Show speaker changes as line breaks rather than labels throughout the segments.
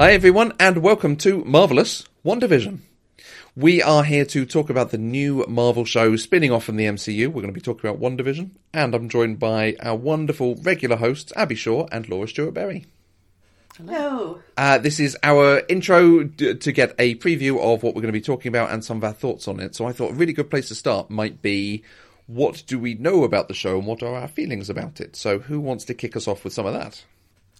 Hi, everyone, and welcome to Marvelous WandaVision. We are here to talk about the new Marvel show spinning off from the MCU. We're going to be talking about WandaVision, and I'm joined by our wonderful regular hosts, Abby Shaw and Laura Stewart Berry.
Hello.
Uh, this is our intro d- to get a preview of what we're going to be talking about and some of our thoughts on it. So I thought a really good place to start might be what do we know about the show and what are our feelings about it? So who wants to kick us off with some of that?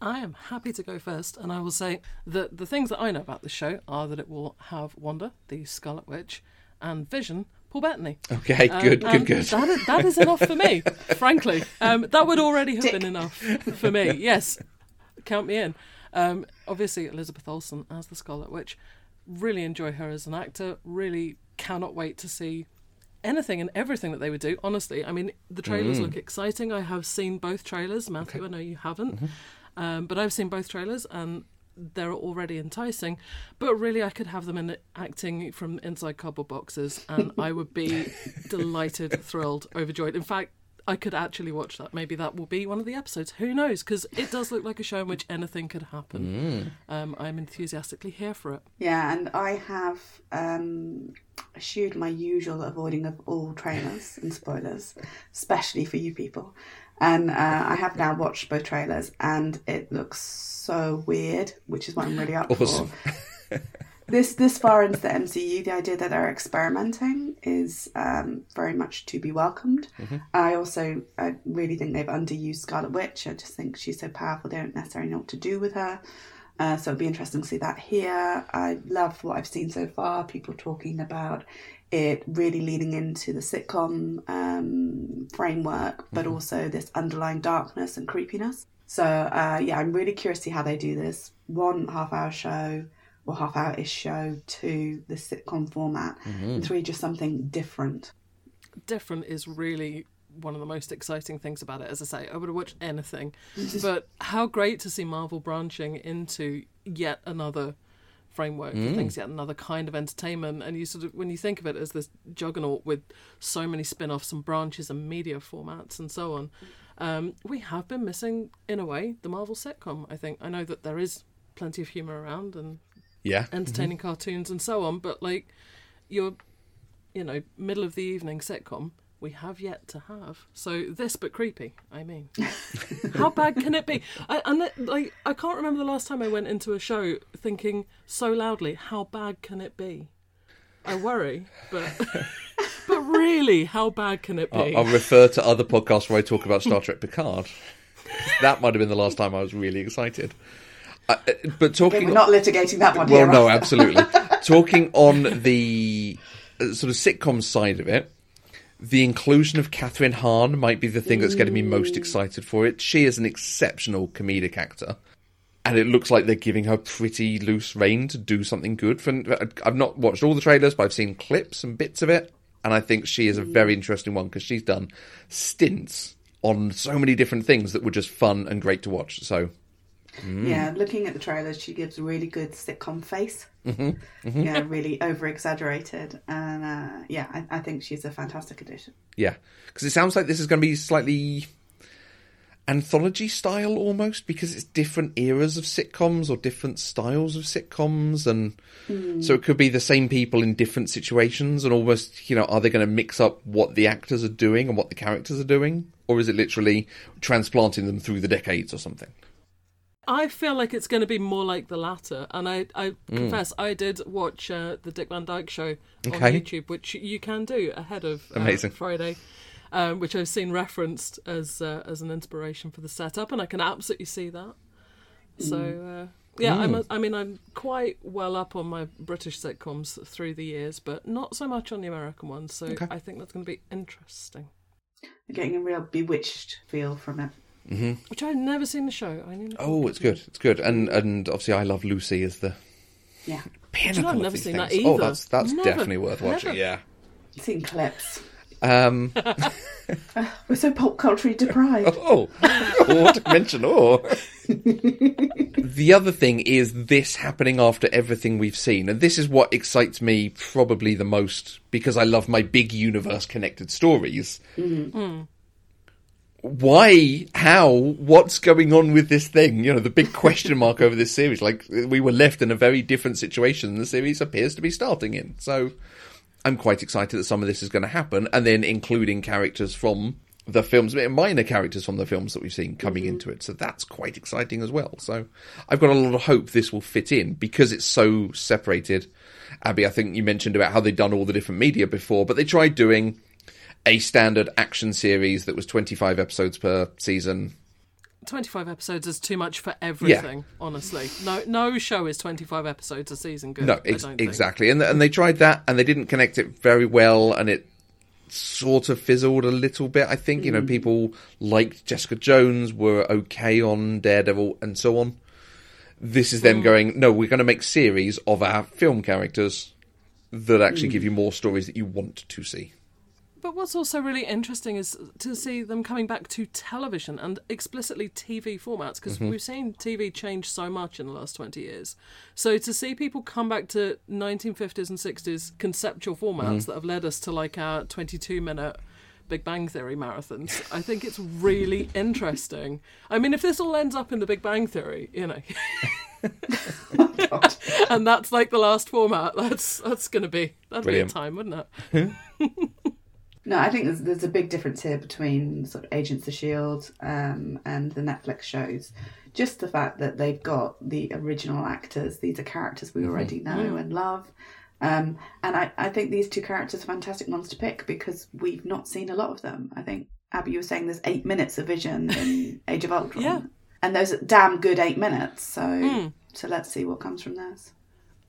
I am happy to go first, and I will say that the things that I know about the show are that it will have Wanda, the Scarlet Witch, and Vision, Paul Bettany.
Okay,
Um,
good, good, good.
That is, that is enough for me, frankly. Um, that would already have been enough for me. Yes, count me in. Um, obviously, Elizabeth Olsen as the Scarlet Witch. Really enjoy her as an actor. Really cannot wait to see anything and everything that they would do. Honestly, I mean, the trailers look exciting. I have seen both trailers. Matthew, I know you haven't, um, but I've seen both trailers and they're already enticing. But really, I could have them in acting from inside cardboard boxes, and I would be delighted, thrilled, overjoyed. In fact. I could actually watch that. Maybe that will be one of the episodes. Who knows? Because it does look like a show in which anything could happen. Um, I'm enthusiastically here for it.
Yeah, and I have um, eschewed my usual avoiding of all trailers and spoilers, especially for you people. And uh, I have now watched both trailers, and it looks so weird, which is what I'm really up
Awesome.
for. this this far into the MCU, the idea that they're experimenting is um, very much to be welcomed. I also I really think they've underused Scarlet Witch. I just think she's so powerful; they don't necessarily know what to do with her. Uh, so it'll be interesting to see that here. I love what I've seen so far. People talking about it really leading into the sitcom um, framework, but also this underlying darkness and creepiness. So uh, yeah, I'm really curious to see how they do this. One half hour show or half hour ish show, two the sitcom format, and three just something different.
different is really one of the most exciting things about it. As I say, I would have watched anything, but how great to see Marvel branching into yet another framework for things, yet another kind of entertainment. And you sort of, when you think of it as this juggernaut with so many spin offs and branches and media formats and so on, um, we have been missing, in a way, the Marvel sitcom. I think I know that there is plenty of humor around and
Yeah.
entertaining cartoons and so on, but like your, you know, middle of the evening sitcom, we have yet to have. So this, but creepy. I mean, how bad can it be? I, and it, like, I can't remember the last time I went into a show thinking so loudly, how bad can it be? I worry, but but really, how bad can it be?
I'll, I'll refer to other podcasts where I talk about Star Trek Picard. that might have been the last time I was really excited. Uh, uh, but
Okay,
talking
we're not litigating that one
well,
here.
no,
are we?
absolutely. talking on the uh, sort of sitcom side of it, the inclusion of Kathryn Hahn might be the thing that's getting me most excited for it. She is an exceptional comedic actor. And it looks like they're giving her pretty loose rein to do something good. For, I've not watched all the trailers, but I've seen clips and bits of it. And I think she is a very interesting one because she's done stints on so many different things that were just fun and great to watch. So,
Yeah, looking at the trailers, she gives a really good sitcom face. Mm-hmm. Yeah, really over exaggerated. And uh, yeah, I, I think she's a fantastic addition.
Yeah, because it sounds like this is going to be slightly anthology style almost because it's different eras of sitcoms or different styles of sitcoms and so it could be the same people in different situations and almost you know are they going to mix up what the actors are doing and what the characters are doing or is it literally transplanting them through the decades or something
I feel like it's going to be more like the latter, and I, I
Mm.
confess I did watch uh, the Dick Van Dyke Show on
Okay.
YouTube, which you can do ahead of uh,
Amazing.
Friday, um, which I've seen referenced as uh, as an inspiration for the setup, and I can absolutely see that. So uh, yeah, I'm a, I mean I'm quite well up on my British sitcoms through the years, but not so much on the American ones. So
Okay.
I think that's going to be interesting.
You're getting a real bewitched feel from it. Mm-hmm.
Which I've never seen the show. I need to
oh it's good it's good and and obviously i love lucy as the
Yeah,
pinnacle
I've
of
never
these
seen that
things. oh that's that's
Never.
definitely worth watching
Never.
yeah
seen clips.
um
We're so pop culture deprived.
Oh, oh what to mention? Oh. the other thing is this happening after everything we've seen, and this is what excites me probably the most because I love my big universe connected stories. Mm. Mm. Why, how, what's going on with this thing? You know, the big question mark over this series. Like, we were left in a very different situation than the series appears to be starting in. So, I'm quite excited that some of this is going to happen, and then including characters from the films, minor characters from the films that we've seen coming
Mm-hmm.
into it. So that's quite exciting as well. So I've got a lot of hope this will fit in because it's so separated. Abby, I think you mentioned about how they'd done all the different media before, but they tried doing a standard action series that was 25 episodes per season.
25 episodes is too much for everything, honestly. No no show is 25 episodes a season good.
No, ex- exactly. And and they tried that and they didn't connect it very well and it sort of fizzled a little bit. I think, you know, hmm. people liked Jessica Jones, were okay on Daredevil and so on. This is them hmm. going, no, we're going to make series of our film characters that actually give hmm. you more stories that you want to see.
But what's also really interesting is to see them coming back to television and explicitly TV formats because
Mm-hmm.
we've seen TV change so much in the last 20 years. So to see people come back to 1950s and 60s conceptual formats
Mm-hmm.
that have led us to like our 22 minute Big Bang Theory marathons, I think it's really interesting. I mean, if this all ends up in the Big Bang Theory, you know. and that's like the last format. That's that's going to be that'd
Brilliant.
be a time, wouldn't it?
No, I think there's there's a big difference here between sort of Agents of Shield um, and the Netflix shows. Just the fact that they've got the original actors; these are characters we already know and love. Um, and I, I think these two characters are fantastic ones to pick because we've not seen a lot of them. I think Abby, you were saying there's eight minutes of Vision in Age of Ultron,
Yeah.
and those are damn good eight minutes. So so let's see what comes from this.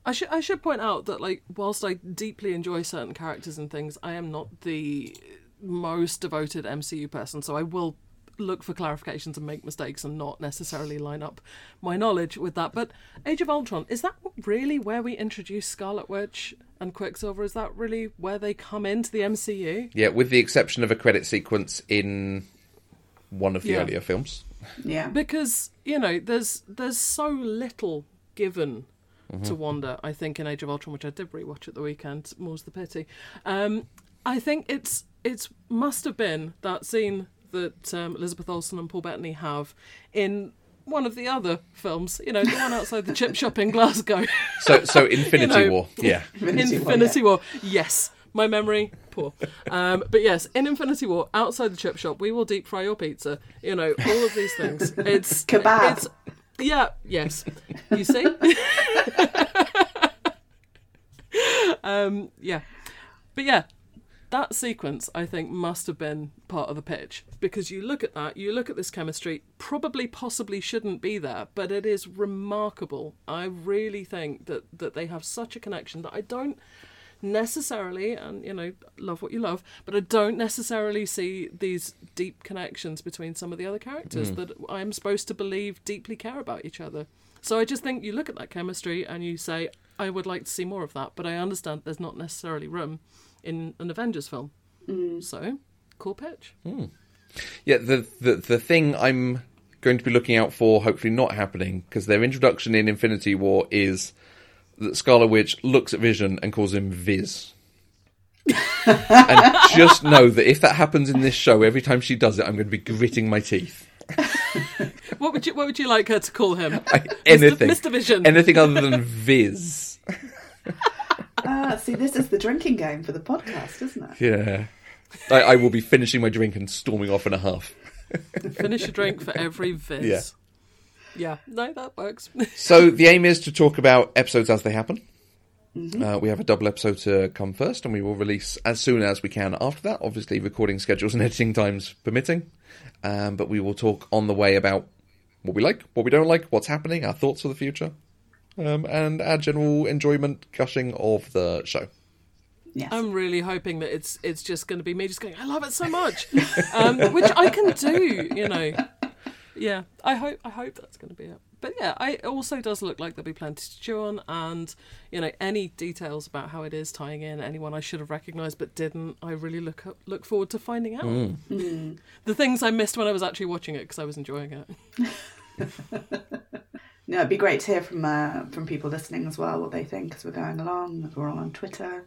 I should I should point out that like whilst I deeply enjoy certain characters and things, I am not the most devoted MCU person, so I will look for clarifications and make mistakes and not necessarily line up my knowledge with that. But Age of Ultron, is that really where we introduce Scarlet Witch and Quicksilver? Is that really where they come into the MCU?
Yeah, with the exception of a credit sequence in one of the
Yeah.
earlier films.
Yeah,
because you know there's there's so little given to Wanda. I think in Age of Ultron, which I did rewatch at the weekend, more's the pity. Um, I think it's it's must have been that scene that um, Elizabeth Olsen and Paul Bettany have in one of the other films. You know, the one outside the chip shop in Glasgow.
So so Infinity
know,
War. Yeah.
Infinity War,
Infinity War. Yes. My memory, poor. Um, but yes, in Infinity War, outside the chip shop, we will deep fry your pizza. You know, all of these things. It's
Kebab.
It's, yeah, yes. You see? um, yeah. But yeah, that sequence, I think, must have been part of the pitch because you look at that, you look at this chemistry, probably, possibly shouldn't be there, but it is remarkable. I really think that that they have such a connection that I don't necessarily, and you know, love what you love, but I don't necessarily see these deep connections between some of the other characters hmm. that I'm supposed to believe deeply care about each other. So I just think you look at that chemistry and you say, I would like to see more of that, but I understand there's not necessarily room in an Avengers film. Mm. So, cool pitch. Hmm.
Yeah, the, the the thing I'm going to be looking out for, hopefully not happening, because their introduction in Infinity War is that Scarlet Witch looks at Vision and calls him Viz. and just know that if that happens in this show, every time she does it, I'm going to be gritting my teeth.
What would you What would you like her to call him?
I, anything,
Mr. Vision.
anything other than Viz.
Ah, see, this is the drinking game for the podcast, isn't it?
Yeah, I, I will be finishing my drink and storming off in a half.
Finish a drink for every Viz.
Yeah.
Yeah, no, that works.
So the aim is to talk about episodes as they happen. Uh, we have a double episode to come first, and we will release as soon as we can after that. Obviously, recording schedules and editing times permitting. Um, but we will talk on the way about what we like, what we don't like, what's happening, our thoughts for the future, um, and our general enjoyment, gushing of the show.
Yes.
I'm really hoping that it's it's just going to be me just going, I love it so much, um, which I can do, you know. Yeah, I hope I hope that's going to be it. But yeah, I, it also does look like there'll be plenty to chew on, and you know any details about how it is tying in anyone I should have recognised but didn't. I really look up, look forward to finding out the things I missed when I was actually watching it because I was enjoying it.
No, it'd be great to hear from uh, from people listening as well what they think as we're going along. We're all on Twitter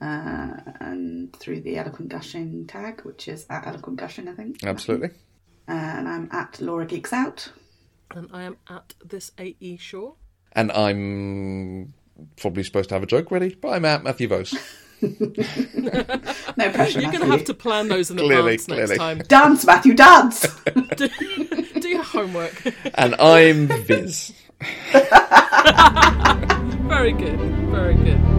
uh, and through the Eloquent Gushing tag, which is at Eloquent Gushing, I think.
Absolutely.
And I'm at Laura Geeks Out.
And I am at this AE Shaw.
And I'm probably supposed to have a joke ready, but I'm at Matthew Vose.
No pressure,
You're going to have to plan those in
Clearly,
advance
clearly.
next time.
Dance, Matthew, dance!
do, do your homework.
and I'm Viz.
very good. Very good.